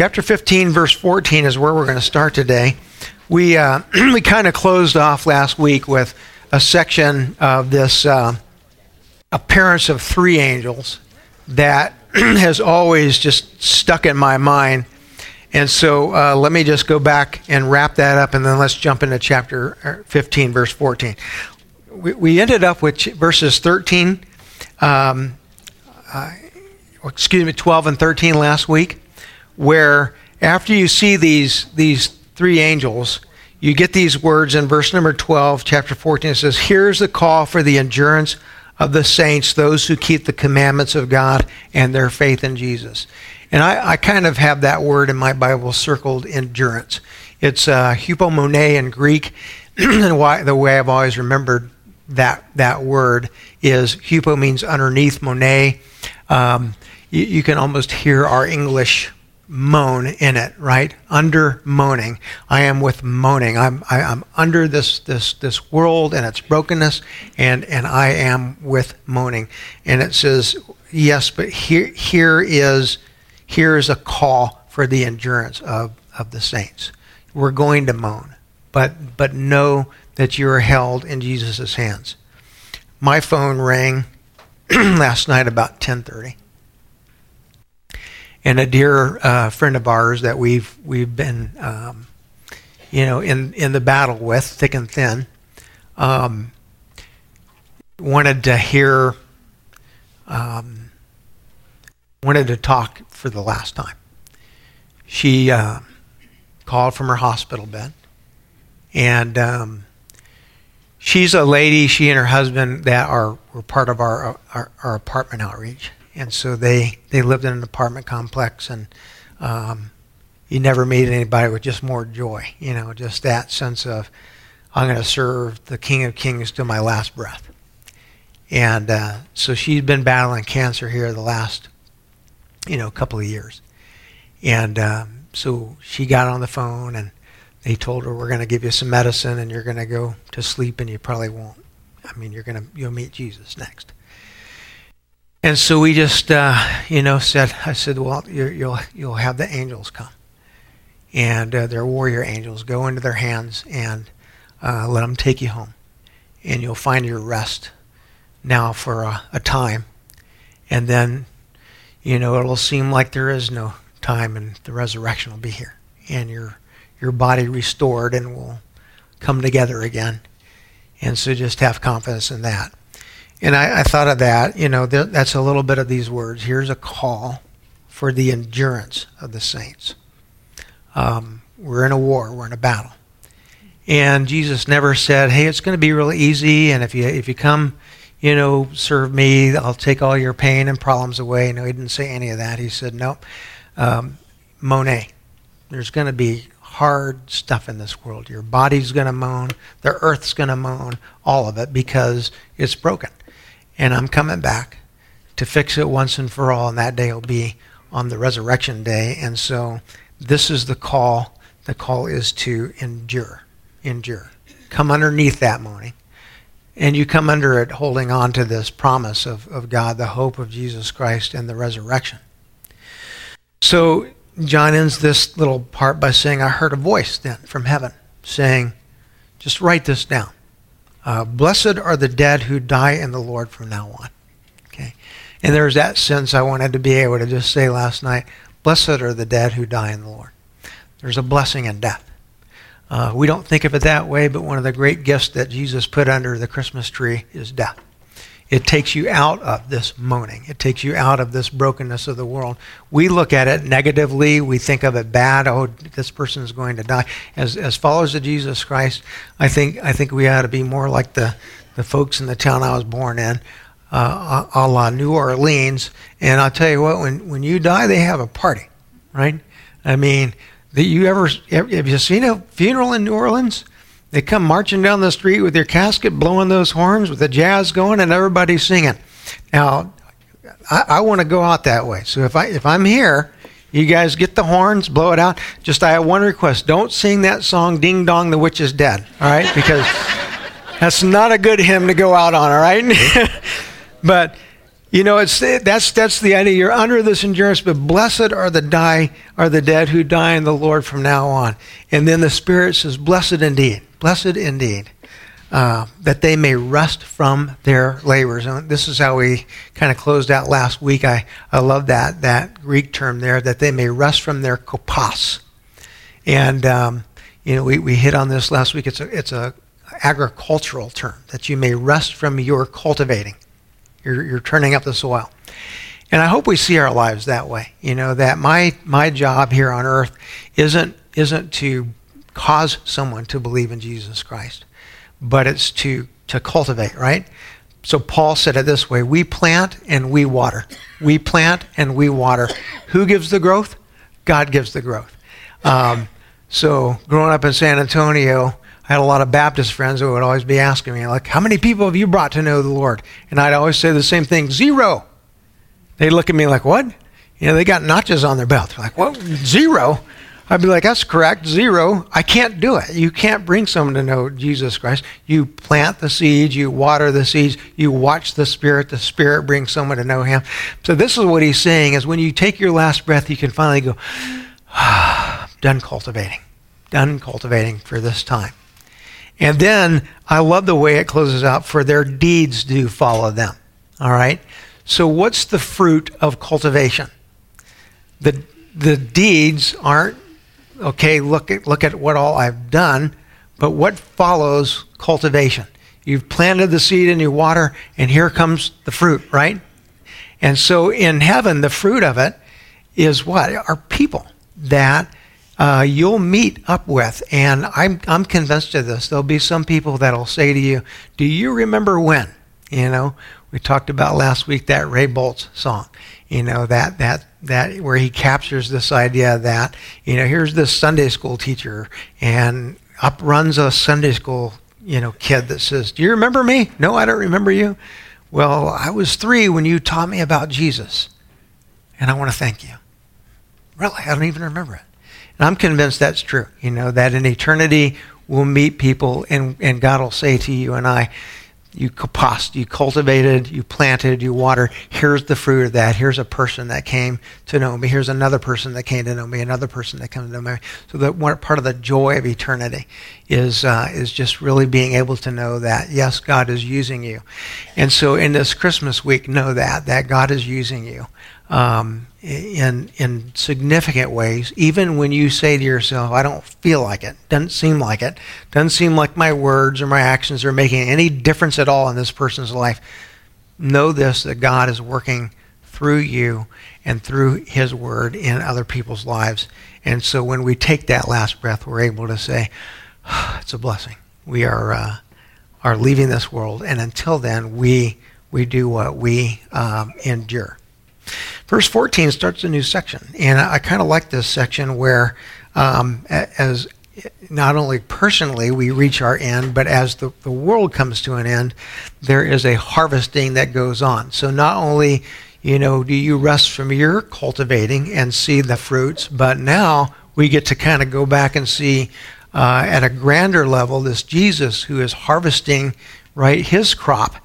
chapter 15, verse 14 is where we're going to start today. We, uh, we kind of closed off last week with a section of this uh, appearance of three angels that has always just stuck in my mind. And so uh, let me just go back and wrap that up, and then let's jump into chapter uh, 15, verse 14. We, we ended up with verses 13, um, uh, excuse me, 12 and 13 last week, where after you see these, these three angels, you get these words in verse number 12, chapter 14. It says, Here's the call for the endurance of the saints, those who keep the commandments of God and their faith in Jesus. And I, I kind of have that word in my Bible circled endurance. It's uh, hupomone in Greek. and why, the way I've always remembered that, that word is hupo means underneath, mone. Um, you, you can almost hear our English moan in it, right? Under moaning. I am with moaning. I'm, I, am under this, this, this world and its brokenness, and, and I am with moaning. And it says, yes, but here, here is here is a call for the endurance of, of the saints. We're going to moan, but, but know that you are held in Jesus' hands. My phone rang last night about 1030 and a dear uh, friend of ours that we've we've been um, you know in in the battle with thick and thin um, wanted to hear um, wanted to talk for the last time. She uh, called from her hospital bed and um, she's a lady she and her husband that are were part of our, our, our apartment outreach and so they they lived in an apartment complex, and um, you never meet anybody with just more joy. You know, just that sense of I'm going to serve the King of Kings to my last breath. And uh, so she's been battling cancer here the last, you know, couple of years. And um, so she got on the phone and they told her, we're going to give you some medicine and you're going to go to sleep and you probably won't. I mean, you're going to, you'll meet Jesus next. And so we just, uh, you know, said, I said, well, you will you'll, you'll have the angels come. And uh, their warrior angels go into their hands and uh, let them take you home. And you'll find your rest now for a, a time. And then, you know, it'll seem like there is no time and the resurrection will be here. And your, your body restored and will come together again. And so just have confidence in that. And I, I thought of that. You know, th- that's a little bit of these words. Here's a call for the endurance of the saints. Um, we're in a war. We're in a battle. And Jesus never said, "Hey, it's going to be really easy, and if you if you come, you know, serve me, I'll take all your pain and problems away." No, he didn't say any of that. He said, "No, um, mone. There's going to be hard stuff in this world. Your body's going to moan, the earth's going to moan, all of it because it's broken and I'm coming back to fix it once and for all, and that day will be on the resurrection day. And so this is the call. The call is to endure. Endure. Come underneath that moaning. And you come under it holding on to this promise of, of God, the hope of Jesus Christ and the resurrection. So John ends this little part by saying, I heard a voice then from heaven saying, just write this down. Uh, Blessed are the dead who die in the Lord from now on. Okay? And there's that sense I wanted to be able to just say last night Blessed are the dead who die in the Lord. There's a blessing in death. Uh, we don't think of it that way, but one of the great gifts that Jesus put under the Christmas tree is death. It takes you out of this moaning. It takes you out of this brokenness of the world. We look at it negatively. We think of it bad. Oh, this person is going to die. As, as followers of Jesus Christ, I think, I think we ought to be more like the, the folks in the town I was born in, uh, a, la New Orleans. And I'll tell you what, when, when you die, they have a party, right? I mean, that you ever have you seen a funeral in New Orleans? They come marching down the street with their casket, blowing those horns, with the jazz going, and everybody singing. Now, I, I want to go out that way. So if I if I'm here, you guys get the horns, blow it out. Just I have one request: don't sing that song "Ding Dong, the Witch is Dead." All right, because that's not a good hymn to go out on. All right, but You know, it's that's that's the idea. You're under this endurance, but blessed are the die are the dead who die in the Lord from now on. And then the Spirit says, "Blessed indeed, blessed indeed." Uh, that they may rest from their labors. And this is how we kind of closed out last week. I, I love that, that Greek term there, that they may rest from their kopos. And, um, you know, we, we hit on this last week. It's a, it's a agricultural term, that you may rest from your cultivating. You're, you're turning up the soil. And I hope we see our lives that way. You know, that my, my job here on earth isn't, isn't to cause someone to believe in Jesus Christ but it's to, to cultivate, right? So Paul said it this way we plant and we water. We plant and we water. Who gives the growth? God gives the growth. Um, so growing up in San Antonio, I had a lot of Baptist friends who would always be asking me, like, how many people have you brought to know the Lord? And I'd always say the same thing zero. They'd look at me like, what? You know, they got notches on their belt. They're like, what? Zero? I'd be like, that's correct, zero. I can't do it. You can't bring someone to know Jesus Christ. You plant the seeds, you water the seeds, you watch the Spirit, the Spirit brings someone to know Him. So this is what he's saying is when you take your last breath, you can finally go, ah, done cultivating, done cultivating for this time. And then I love the way it closes out, for their deeds do follow them. All right? So what's the fruit of cultivation? The, the deeds aren't okay, look at, look at what all I've done, but what follows cultivation? You've planted the seed and you water, and here comes the fruit, right? And so in heaven, the fruit of it is what? Are people that uh, you'll meet up with. And I'm, I'm convinced of this. There'll be some people that'll say to you, Do you remember when? You know, we talked about last week that Ray Boltz song you know that that that where he captures this idea that you know here's this Sunday school teacher and up runs a Sunday school you know kid that says, "Do you remember me?" No, I don't remember you. Well, I was three when you taught me about Jesus, and I want to thank you. Really, I don't even remember it, and I'm convinced that's true. You know that in eternity we'll meet people, and and God will say to you and I, you you cultivated, you planted, you watered. Here's the fruit of that. Here's a person that came to know me. Here's another person that came to know me. Another person that came to know me. So that one part of the joy of eternity is uh, is just really being able to know that yes, God is using you. And so in this Christmas week, know that that God is using you. Um, in in significant ways, even when you say to yourself, "I don't feel like it," doesn't seem like it, doesn't seem like my words or my actions are making any difference at all in this person's life. Know this: that God is working through you and through His Word in other people's lives. And so, when we take that last breath, we're able to say, "It's a blessing. We are uh, are leaving this world, and until then, we we do what we um, endure." Verse 14 starts a new section, and I, I kind of like this section where, um, as not only personally we reach our end, but as the, the world comes to an end, there is a harvesting that goes on. So not only, you know, do you rest from your cultivating and see the fruits, but now we get to kind of go back and see uh, at a grander level this Jesus who is harvesting right his crop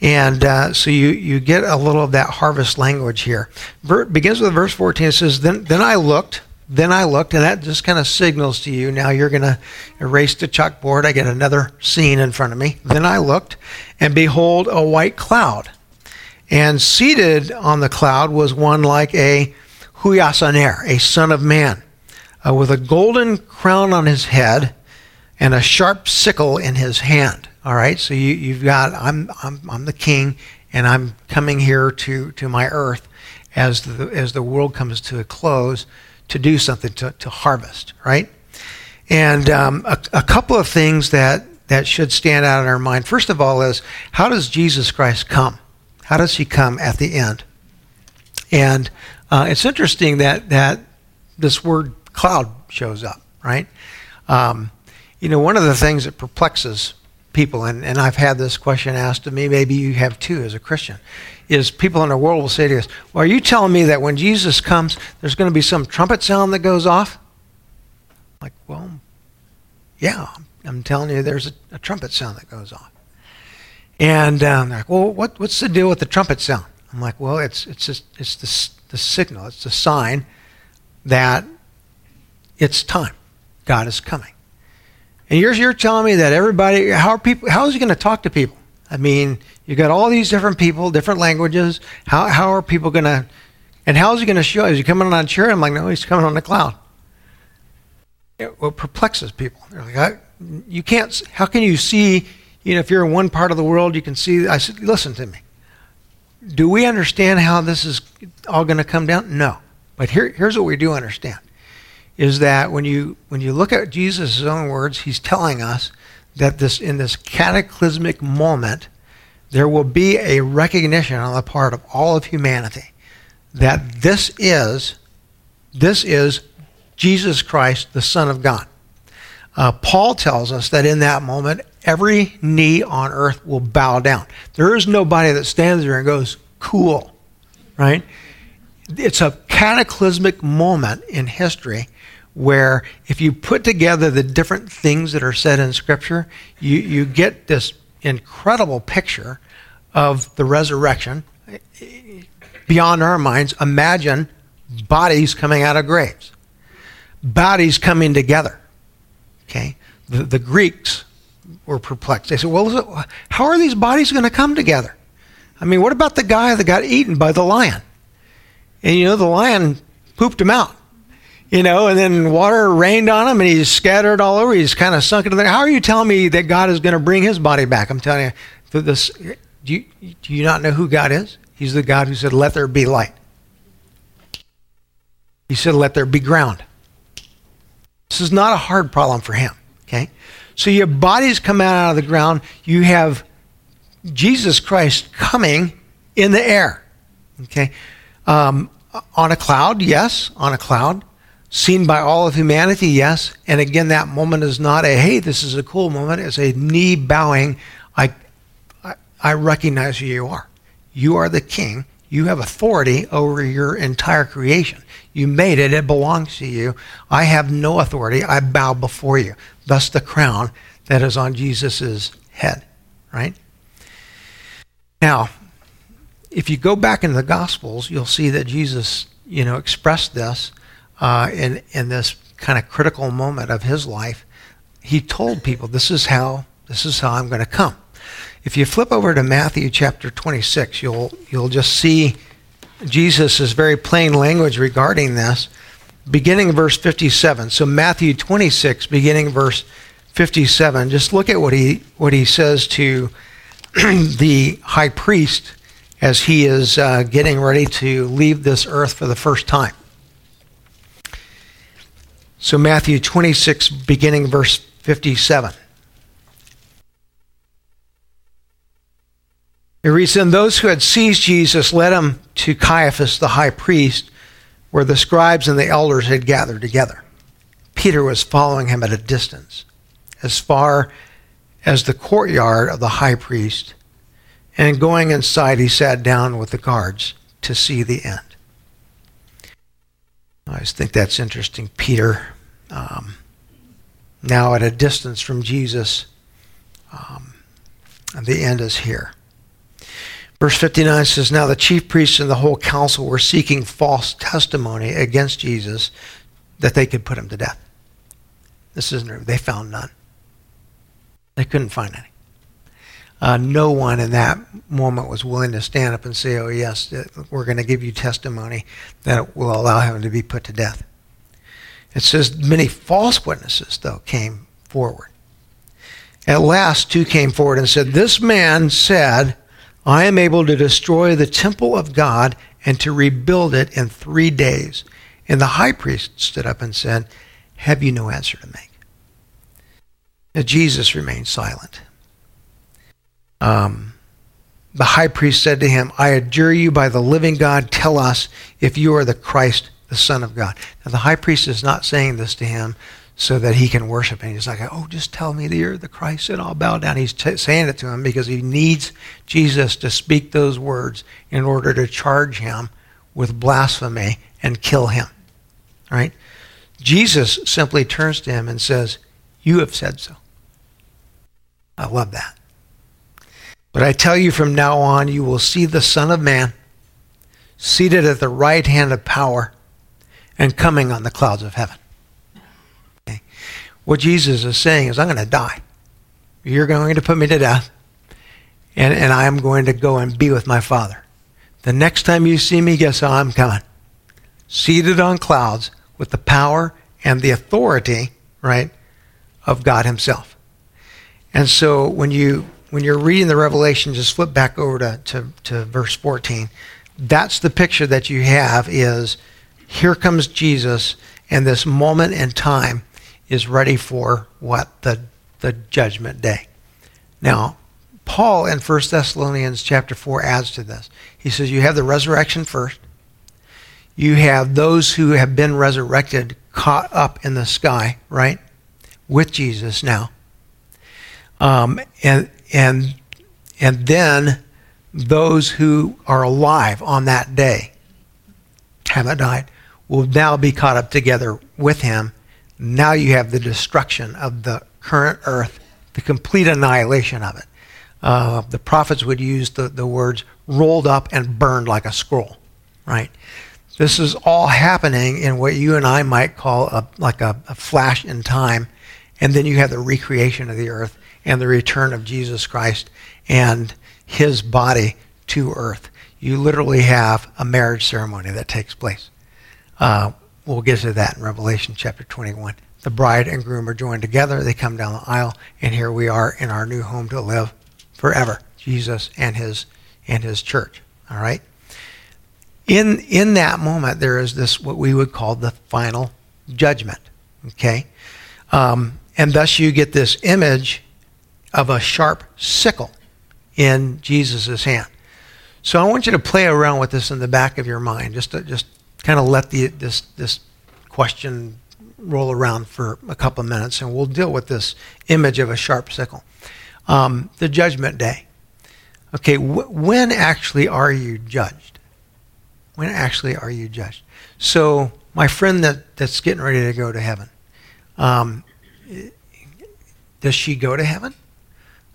and uh, so you, you get a little of that harvest language here. Ver, begins with verse 14. It says, then, then I looked, then I looked, and that just kind of signals to you now you're going to erase the chalkboard. I get another scene in front of me. Then I looked, and behold, a white cloud. And seated on the cloud was one like a huyasaner, a son of man, uh, with a golden crown on his head and a sharp sickle in his hand. All right, so you, you've got I'm, I'm I'm the king, and I'm coming here to to my earth as the as the world comes to a close to do something to, to harvest, right? And um, a, a couple of things that that should stand out in our mind. First of all, is how does Jesus Christ come? How does he come at the end? And uh, it's interesting that that this word cloud shows up, right? Um, you know, one of the things that perplexes people, and, and I've had this question asked of me, maybe you have too as a Christian, is people in the world will say to us, Well, are you telling me that when Jesus comes, there's going to be some trumpet sound that goes off? Like, well, yeah, I'm telling you there's a, a trumpet sound that goes off. And um, they're like, Well, what, what's the deal with the trumpet sound? I'm like, well, it's it's just it's the the signal, it's the sign that it's time. God is coming. And you're you're telling me that everybody how are people how is he going to talk to people? I mean, you've got all these different people, different languages. How how are people going to and how is he going to show? Is he coming on a chair? I'm like, no, he's coming on a cloud. It, perplexes people. They're like, you can't. How can you see? You know, if you're in one part of the world, you can see. I said, listen to me. Do we understand how this is all going to come down? No. But here, here's what we do understand: is that when you when you look at Jesus' own words, he's telling us that this in this cataclysmic moment, there will be a recognition on the part of all of humanity that this is this is Jesus Christ, the Son of God. Uh, Paul tells us that in that moment, every knee on earth will bow down. There is nobody that stands there and goes, cool, right? It's a cataclysmic moment in history where if you put together the different things that are said in Scripture, you, you get this incredible picture of the resurrection. Beyond our minds, imagine bodies coming out of graves, bodies coming together. Okay? The, the Greeks were perplexed. They said, well, how are these bodies going to come together? I mean, what about the guy that got eaten by the lion? And you know, the lion pooped him out. You know, and then water rained on him and he's scattered all over. He's kind of sunk into there. How are you telling me that God is going to bring his body back? I'm telling you, this, do you, do you not know who God is? He's the God who said, Let there be light. He said, Let there be ground. This is not a hard problem for him. Okay? So your bodies come out of the ground. You have Jesus Christ coming in the air. Okay? Um, on a cloud, yes, on a cloud. Seen by all of humanity, yes. And again, that moment is not a, hey, this is a cool moment. It's a knee bowing. I, I, I recognize who you are. You are the king. You have authority over your entire creation. You made it, it belongs to you. I have no authority. I bow before you. Thus the crown that is on Jesus' head, right? Now, if you go back into the Gospels, you'll see that Jesus, you know, expressed this uh, in, in this kind of critical moment of his life. He told people, this is how, this is how I'm going to come. If you flip over to Matthew chapter 26, you'll, you'll just see Jesus very plain language regarding this, beginning verse 57. So Matthew 26, beginning verse 57. Just look at what he what he says to the high priest as he is uh, getting ready to leave this earth for the first time. So Matthew 26, beginning verse 57. It reads, And those who had seized Jesus led him to Caiaphas the high priest, where the scribes and the elders had gathered together. Peter was following him at a distance, as far as the courtyard of the high priest. And going inside, he sat down with the guards to see the end. I just think that's interesting. Peter, um, now at a distance from Jesus, um, the end is here. Verse 59 says, Now the chief priests and the whole council were seeking false testimony against Jesus that they could put him to death. This isn't true. They found none. They couldn't find any. Uh, no one in that moment was willing to stand up and say, Oh, yes, we're going to give you testimony that will allow him to be put to death. It says many false witnesses, though, came forward. At last, two came forward and said, This man said, I am able to destroy the temple of God and to rebuild it in three days. And the high priest stood up and said, Have you no answer to make? And Jesus remained silent. Um, the high priest said to him, I adjure you by the living God, tell us if you are the Christ, the Son of God. Now, the high priest is not saying this to him so that he can worship. him. he's like, oh, just tell me that you're the Christ and I'll bow down. He's t- saying it to him because he needs Jesus to speak those words in order to charge him with blasphemy and kill him. Right? Jesus simply turns to him and says, You have said so. I love that. But I tell you from now on, you will see the Son of Man seated at the right hand of power, and coming on the clouds of heaven. Okay. What Jesus is saying is, I'm going to die. You're going to put me to death, and, and I'm going to go and be with my Father. The next time you see me, guess how I'm coming? Seated on clouds with the power and the authority, right, of God Himself. And so when you when you're reading the Revelation, just flip back over to, to, to verse 14. That's the picture that you have is here comes Jesus, and this moment in time is ready for what? The, the judgment day. Now, Paul in 1 Thessalonians chapter 4 adds to this. He says, You have the resurrection first. You have those who have been resurrected caught up in the sky, right? With Jesus now. Um, and, and, and then those who are alive on that day, haven't died, will now be caught up together with him. Now you have the destruction of the current earth, the complete annihilation of it. Uh, the prophets would use the, the words rolled up and burned like a scroll, right? This is all happening in what you and I might call a, like a, a flash in time. And then you have the recreation of the earth and the return of Jesus Christ and his body to earth. You literally have a marriage ceremony that takes place. Uh, we'll get to that in Revelation chapter 21. The bride and groom are joined together. They come down the aisle, and here we are in our new home to live forever. Jesus and his and his church. All right. In in that moment, there is this what we would call the final judgment. Okay, um, and thus you get this image of a sharp sickle in Jesus' hand. So I want you to play around with this in the back of your mind, just to just kind of let the this this question roll around for a couple of minutes, and we'll deal with this image of a sharp sickle um, the judgment day. Okay, wh- when actually are you judged? When actually are you judged? So, my friend that, that's getting ready to go to heaven, um, does she go to heaven?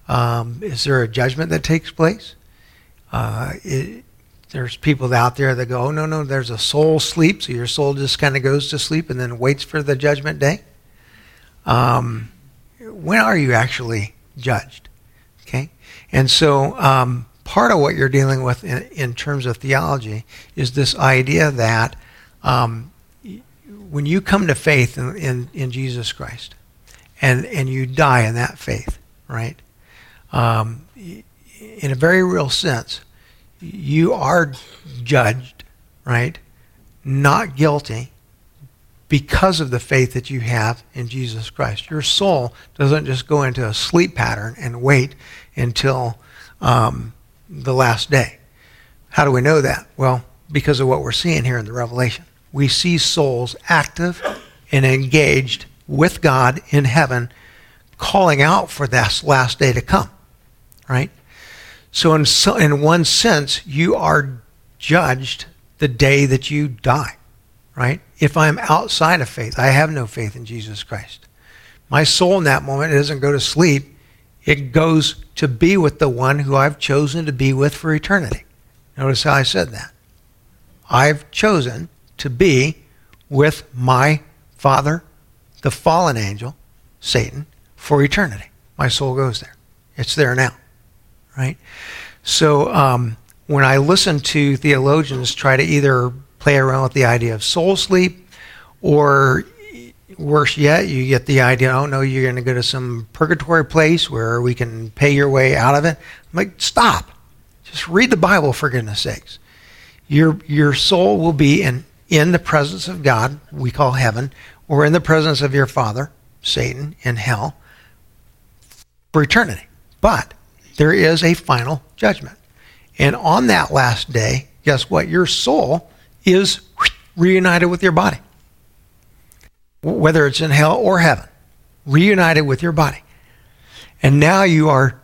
Um, is there a judgment that takes place? Uh, it, there's people out there that go, oh, no, no, there's a soul sleep, so your soul just kind of goes to sleep and then waits for the judgment day. Um, when are you actually judged. Okay? And so um, part of what you're dealing with in, in, terms of theology is this idea that um, when you come to faith in, in, in, Jesus Christ and, and you die in that faith, right? Um, in a very real sense, you are judged, right? Not guilty because of the faith that you have in Jesus Christ. Your soul doesn't just go into a sleep pattern and wait until um, the last day. How do we know that? Well, because of what we're seeing here in the Revelation. We see souls active and engaged with God in heaven, calling out for this last day to come. Right? So, in, so, in one sense, you are judged the day that you die right? If I'm outside of faith, I have no faith in Jesus Christ. My soul in that moment doesn't go to sleep, it goes to be with the one who I've chosen to be with for eternity. Notice how I said that. I've chosen to be with my Father, the fallen angel, Satan, for eternity. My soul goes there. It's there now, right? So um, when I listen to theologians try to either play around with the idea of soul sleep, or worse yet, you get the idea, oh no, you're going to go to some purgatory place where we can pay your way out of it. I'm like, stop. Just read the Bible for goodness sakes. Your, your soul will be in, in the presence of God, we call heaven, or in the presence of your father, Satan, in hell, for eternity. But there is a final judgment. And on that last day, guess what? Your soul is reunited with your body. Whether it's in hell or heaven, reunited with your body. And now you are,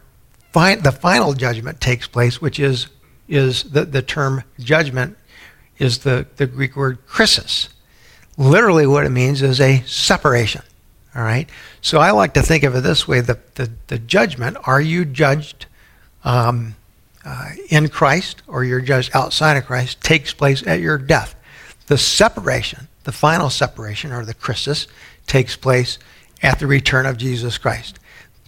fi- the final judgment takes place, which is, is the, the term judgment is the, the Greek word krisis. Literally, what it means is a separation. All right? So I like to think of it this way the, the, the judgment, are you judged um, uh, in Christ or you're judged outside of Christ takes place at your death. The separation, the final separation, or the krisis, takes place at the return of Jesus Christ.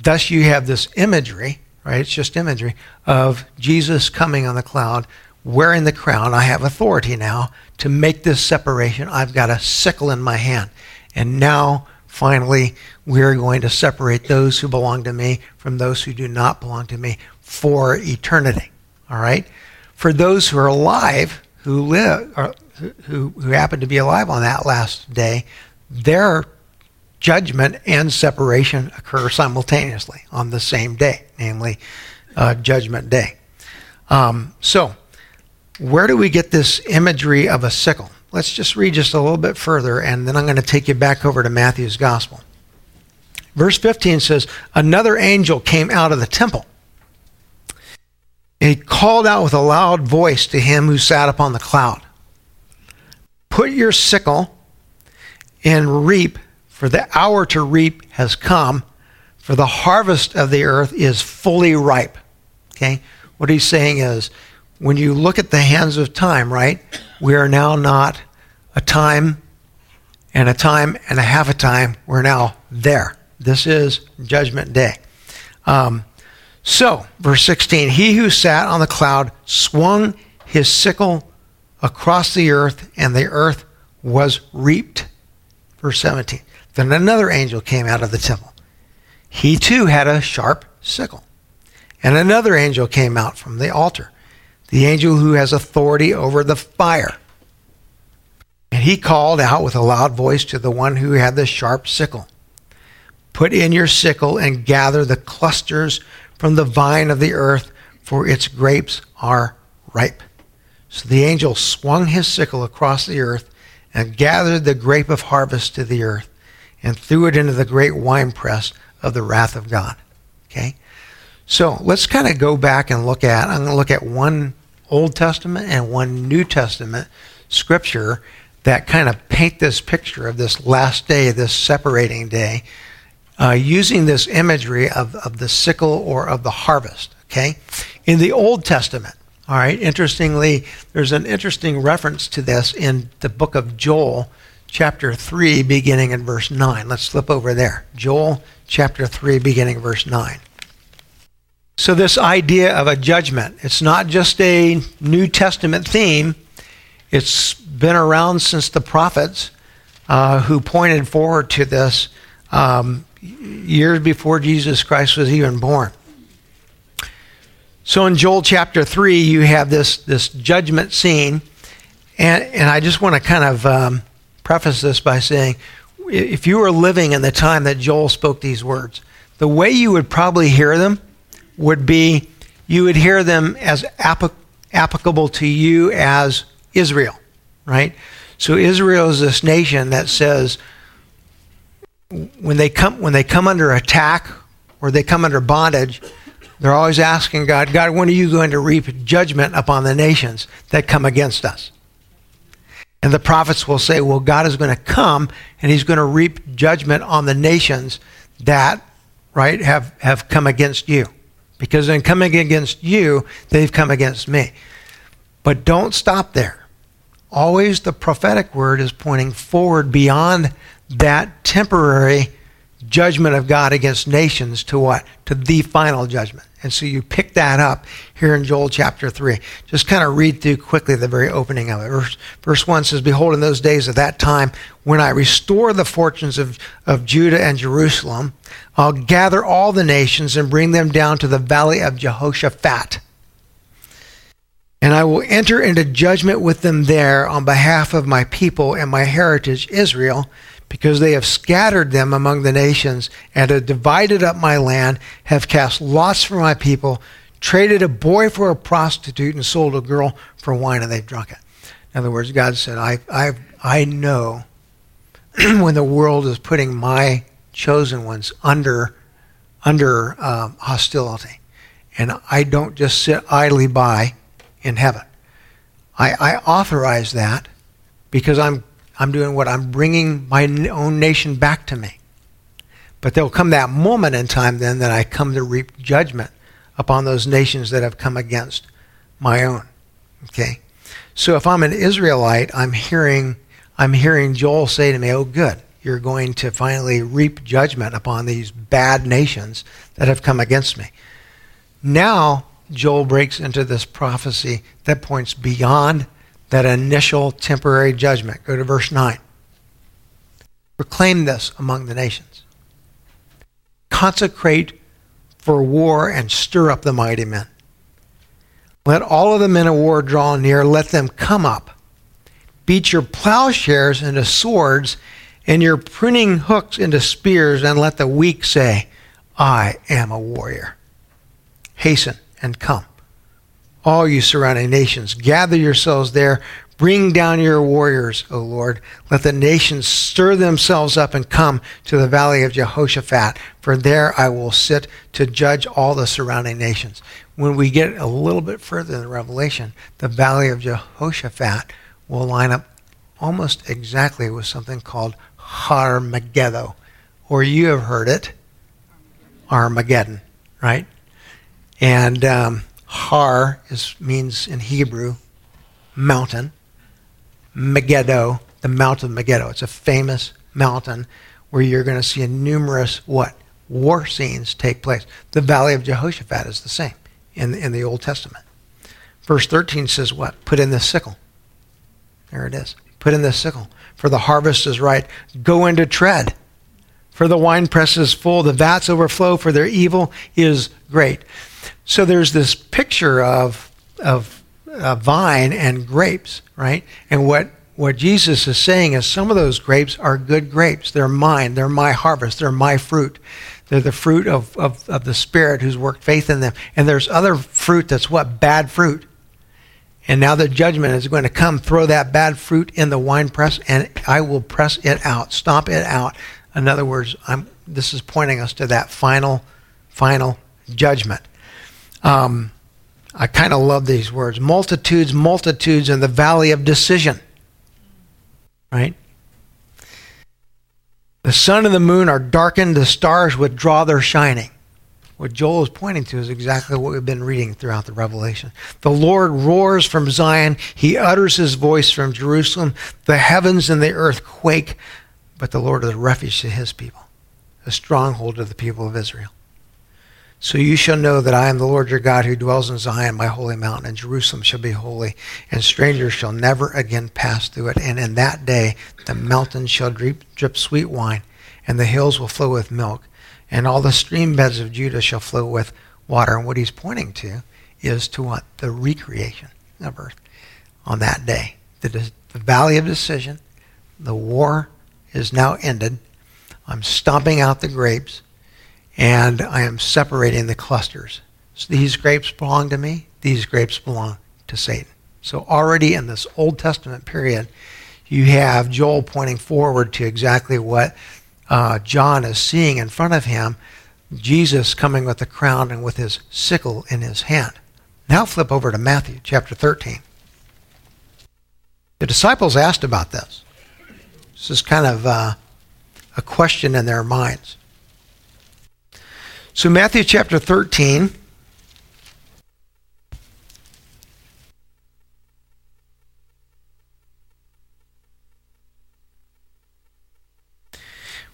Thus, you have this imagery, right? It's just imagery of Jesus coming on the cloud, wearing the crown. I have authority now to make this separation. I've got a sickle in my hand. And now, finally, we're going to separate those who belong to me from those who do not belong to me for eternity. All right? For those who are alive, who live, or who, who happen to be alive on that last day, their judgment and separation occur simultaneously on the same day, namely uh, Judgment Day. Um, so, where do we get this imagery of a sickle? Let's just read just a little bit further, and then I'm going to take you back over to Matthew's Gospel. Verse 15 says, Another angel came out of the temple. And he called out with a loud voice to him who sat upon the cloud Put your sickle and reap for the hour to reap has come, for the harvest of the earth is fully ripe. Okay? What he's saying is, when you look at the hands of time, right, we are now not a time and a time and a half a time. We're now there. This is Judgment Day. Um, so, verse 16 He who sat on the cloud swung his sickle across the earth, and the earth was reaped. Verse 17 then another angel came out of the temple. He too had a sharp sickle. And another angel came out from the altar, the angel who has authority over the fire. And he called out with a loud voice to the one who had the sharp sickle Put in your sickle and gather the clusters from the vine of the earth, for its grapes are ripe. So the angel swung his sickle across the earth and gathered the grape of harvest to the earth and threw it into the great winepress of the wrath of God. Okay? So let's kind of go back and look at, I'm going to look at one Old Testament and one New Testament scripture that kind of paint this picture of this last day, this separating day, uh, using this imagery of, of the sickle or of the harvest. Okay? In the Old Testament, all right, interestingly, there's an interesting reference to this in the book of Joel, chapter 3, beginning in verse 9. Let's flip over there. Joel chapter 3, beginning verse 9. So, this idea of a judgment, it's not just a New Testament theme, it's been around since the prophets uh, who pointed forward to this um, years before Jesus Christ was even born. So, in Joel chapter 3, you have this, this judgment scene, and, and I just want to kind of um, preface this by saying if you were living in the time that Joel spoke these words, the way you would probably hear them would be you would hear them as applicable to you as Israel, right? So Israel is this nation that says when they come when they come under attack or they come under bondage, they're always asking God, God, when are you going to reap judgment upon the nations that come against us? And the prophets will say, well, God is going to come and he's going to reap judgment on the nations that, right, have, have come against you. Because in coming against you, they've come against me. But don't stop there. Always the prophetic word is pointing forward beyond that temporary judgment of God against nations to what? To the final judgment. And so you pick that up here in Joel chapter 3. Just kind of read through quickly the very opening of it. Verse, verse 1 says, Behold, in those days of that time, when I restore the fortunes of, of Judah and Jerusalem, I'll gather all the nations and bring them down to the valley of Jehoshaphat. And I will enter into judgment with them there on behalf of my people and my heritage, Israel because they have scattered them among the nations and have divided up my land, have cast lots for my people, traded a boy for a prostitute, and sold a girl for wine, and they've drunk it. In other words, God said, I, I, I know when the world is putting my chosen ones under, under um, hostility. And I don't just sit idly by in heaven. I, I authorize that because I'm I'm doing what? I'm bringing my own nation back to me. But there'll come that moment in time then that I come to reap judgment upon those nations that have come against my own. Okay? So if I'm an Israelite, I'm hearing I'm hearing Joel say to me, "Oh good, you're going to finally reap judgment upon these bad nations that have come against me." Now, Joel breaks into this prophecy that points beyond that initial temporary judgment. Go to verse 9. Proclaim this among the nations. Consecrate for war and stir up the mighty men. Let all of the men of war draw near. Let them come up. Beat your plowshares into swords and your pruning hooks into spears, and let the weak say, I am a warrior. Hasten and come. All you surrounding nations, gather yourselves there. Bring down your warriors, O Lord. Let the nations stir themselves up and come to the valley of Jehoshaphat, for there I will sit to judge all the surrounding nations. When we get a little bit further in the Revelation, the valley of Jehoshaphat will line up almost exactly with something called Har Megiddo, or you have heard it, Armageddon, right? And um, Har is, means in Hebrew mountain. Megiddo, the mountain of Megiddo. It's a famous mountain where you're going to see numerous what? War scenes take place. The Valley of Jehoshaphat is the same in, in the Old Testament. Verse 13 says what? Put in the sickle. There it is. Put in the sickle. For the harvest is right. Go into tread. For the winepress is full. The vats overflow, for their evil is great. So there's this picture of, of uh, vine and grapes, right? And what what Jesus is saying is some of those grapes are good grapes. They're mine. They're my harvest. They're my fruit. They're the fruit of, of, of the Spirit who's worked faith in them. And there's other fruit that's what? Bad fruit. And now the judgment is going to come, throw that bad fruit in the wine press, and I will press it out, stomp it out. In other words, I'm, this is pointing us to that final, final judgment. Um, I kind of love these words multitudes, multitudes in the valley of decision. Right? The sun and the moon are darkened, the stars withdraw their shining. What Joel is pointing to is exactly what we've been reading throughout the Revelation. The Lord roars from Zion, he utters his voice from Jerusalem. The heavens and the earth quake, but the Lord is a refuge to his people, a stronghold of the people of Israel. So you shall know that I am the Lord your God who dwells in Zion, my holy mountain, and Jerusalem shall be holy, and strangers shall never again pass through it. And in that day the mountains shall drip, drip sweet wine, and the hills will flow with milk, and all the stream beds of Judah shall flow with water. And what he's pointing to is to what? The recreation of earth on that day. The, the valley of decision, the war is now ended. I'm stomping out the grapes and I am separating the clusters. So these grapes belong to me, these grapes belong to Satan. So already in this Old Testament period, you have Joel pointing forward to exactly what uh, John is seeing in front of him Jesus coming with a crown and with his sickle in his hand. Now flip over to Matthew chapter 13. The disciples asked about this. This is kind of uh, a question in their minds. So, Matthew chapter 13.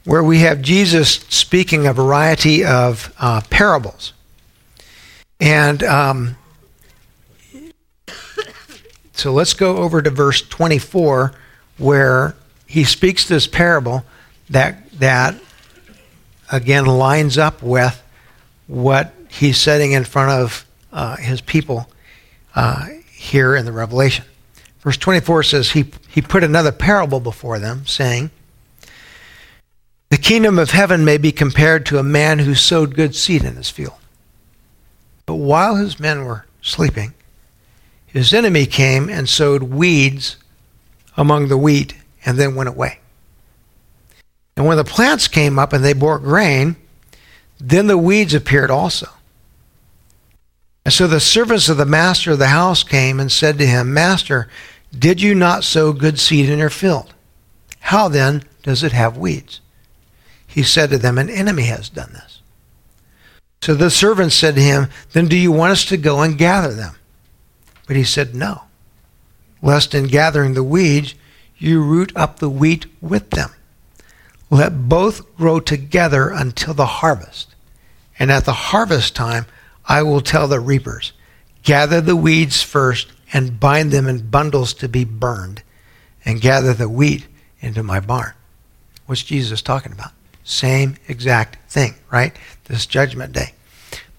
Where we have Jesus speaking a variety of uh, parables. And um, so let's go over to verse 24, where he speaks this parable that, that again lines up with what he's setting in front of uh, his people uh, here in the Revelation. Verse 24 says, he, he put another parable before them, saying, The kingdom of heaven may be compared to a man who sowed good seed in his field. But while his men were sleeping, his enemy came and sowed weeds among the wheat and then went away. And when the plants came up and they bore grain, then the weeds appeared also. And so the servants of the master of the house came and said to him, Master, did you not sow good seed in your field? How then does it have weeds? He said to them, An enemy has done this. So the servants said to him, Then do you want us to go and gather them? But he said, No, lest in gathering the weeds you root up the wheat with them. Let both grow together until the harvest. And at the harvest time, I will tell the reapers, Gather the weeds first and bind them in bundles to be burned, and gather the wheat into my barn. What's Jesus talking about? Same exact thing, right? This judgment day.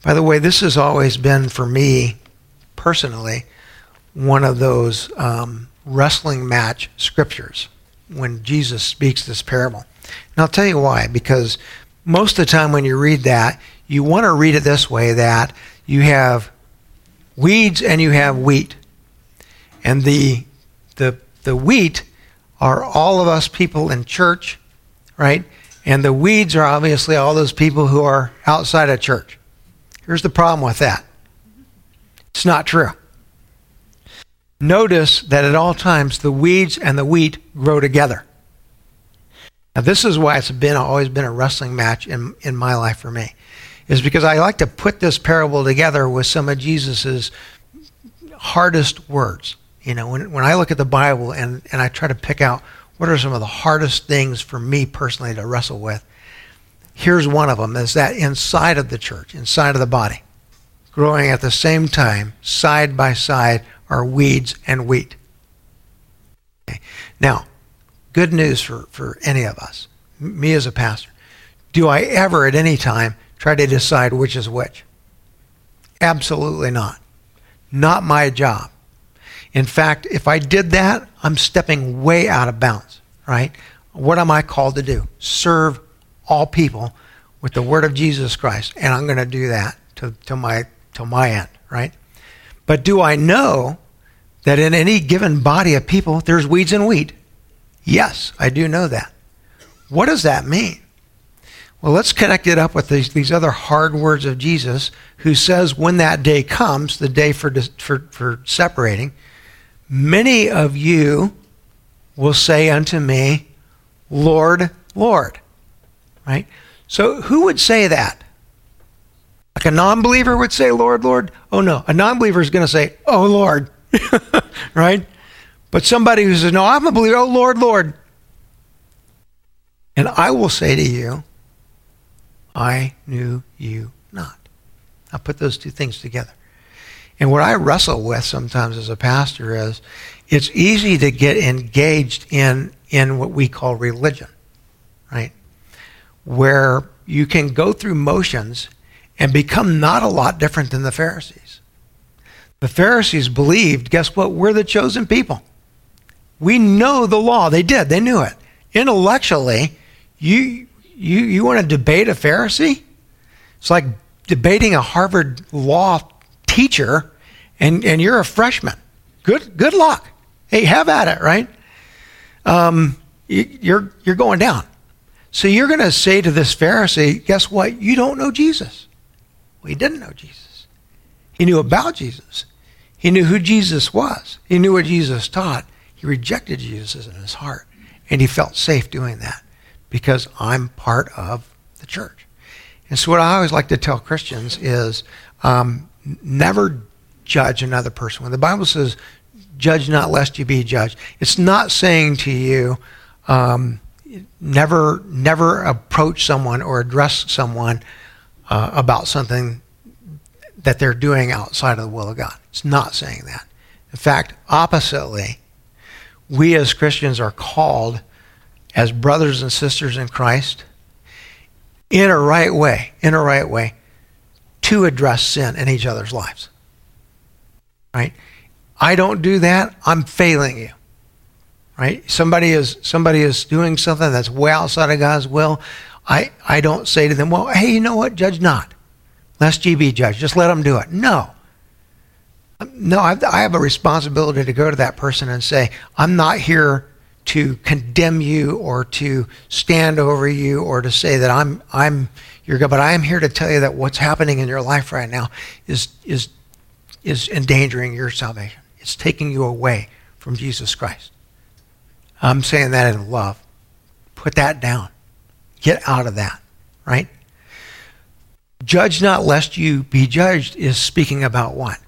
By the way, this has always been for me personally one of those um, wrestling match scriptures when Jesus speaks this parable. And I'll tell you why, because most of the time when you read that, you want to read it this way that you have weeds and you have wheat. And the, the, the wheat are all of us people in church, right? And the weeds are obviously all those people who are outside of church. Here's the problem with that it's not true. Notice that at all times the weeds and the wheat grow together. Now, this is why it's been always been a wrestling match in, in my life for me, is because I like to put this parable together with some of Jesus's hardest words. You know, when, when I look at the Bible and, and I try to pick out what are some of the hardest things for me personally to wrestle with, here's one of them is that inside of the church, inside of the body, growing at the same time, side by side, are weeds and wheat. Okay. Now, good news for, for any of us, me as a pastor. Do I ever at any time try to decide which is which? Absolutely not. Not my job. In fact, if I did that, I'm stepping way out of bounds, right? What am I called to do? Serve all people with the word of Jesus Christ. And I'm going to do that to, to, my, to my end, right? But do I know that in any given body of people, there's weeds and wheat? Yes, I do know that. What does that mean? Well, let's connect it up with these, these other hard words of Jesus, who says, when that day comes, the day for, for, for separating, many of you will say unto me, Lord, Lord. Right? So, who would say that? Like a non believer would say, Lord, Lord? Oh, no. A non believer is going to say, Oh, Lord. right? But somebody who says, No, I'm a believer, oh Lord, Lord. And I will say to you, I knew you not. I put those two things together. And what I wrestle with sometimes as a pastor is it's easy to get engaged in, in what we call religion, right? Where you can go through motions and become not a lot different than the Pharisees. The Pharisees believed, guess what? We're the chosen people. We know the law. They did. They knew it. Intellectually, you you you want to debate a Pharisee? It's like debating a Harvard law teacher and, and you're a freshman. Good good luck. Hey, have at it, right? Um, you, you're you're going down. So you're going to say to this Pharisee, guess what? You don't know Jesus. Well, he didn't know Jesus. He knew about Jesus. He knew who Jesus was. He knew what Jesus taught. He rejected Jesus in his heart. And he felt safe doing that because I'm part of the church. And so, what I always like to tell Christians is um, never judge another person. When the Bible says, judge not lest you be judged, it's not saying to you, um, never, never approach someone or address someone uh, about something that they're doing outside of the will of God. It's not saying that. In fact, oppositely, we as Christians are called as brothers and sisters in Christ in a right way, in a right way, to address sin in each other's lives. Right? I don't do that, I'm failing you. Right? Somebody is somebody is doing something that's way outside of God's will. I, I don't say to them, well, hey, you know what? Judge not. Lest GB judge. Just let them do it. No. No, I, I have a responsibility to go to that person and say, I'm not here to condemn you or to stand over you or to say that I'm I'm your God, but I am here to tell you that what's happening in your life right now is is is endangering your salvation. It's taking you away from Jesus Christ. I'm saying that in love. Put that down. Get out of that, right? Judge not lest you be judged is speaking about what?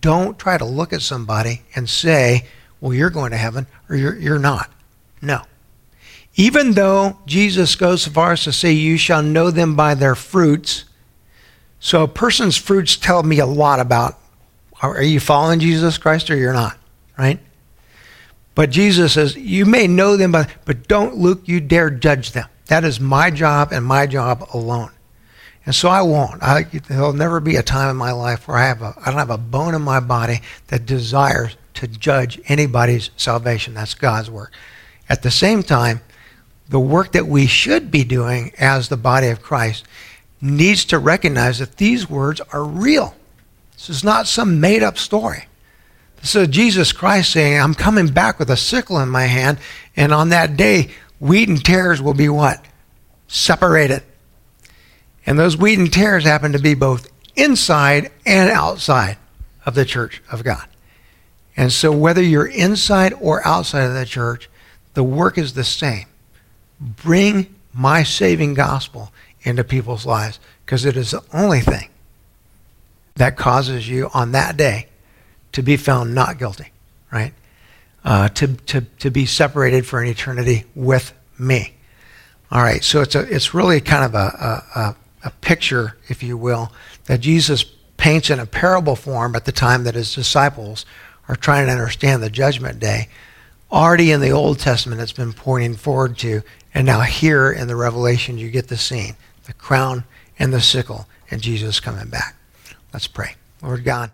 Don't try to look at somebody and say, well, you're going to heaven or you're, you're not. No. Even though Jesus goes so far as to say, you shall know them by their fruits. So a person's fruits tell me a lot about are you following Jesus Christ or you're not, right? But Jesus says, you may know them, by, but don't, Luke, you dare judge them. That is my job and my job alone. And so I won't. I, there'll never be a time in my life where I have a, I don't have a bone in my body that desires to judge anybody's salvation. That's God's work. At the same time, the work that we should be doing as the body of Christ needs to recognize that these words are real. This is not some made up story. This is Jesus Christ saying, I'm coming back with a sickle in my hand, and on that day, wheat and tares will be what? Separated. And those wheat and tares happen to be both inside and outside of the church of God. And so, whether you're inside or outside of the church, the work is the same. Bring my saving gospel into people's lives because it is the only thing that causes you on that day to be found not guilty, right? Uh, to, to, to be separated for an eternity with me. All right, so it's, a, it's really kind of a, a, a picture, if you will, that Jesus paints in a parable form at the time that his disciples are trying to understand the judgment day. Already in the Old Testament, it's been pointing forward to, and now here in the Revelation, you get the scene the crown and the sickle, and Jesus coming back. Let's pray. Lord God.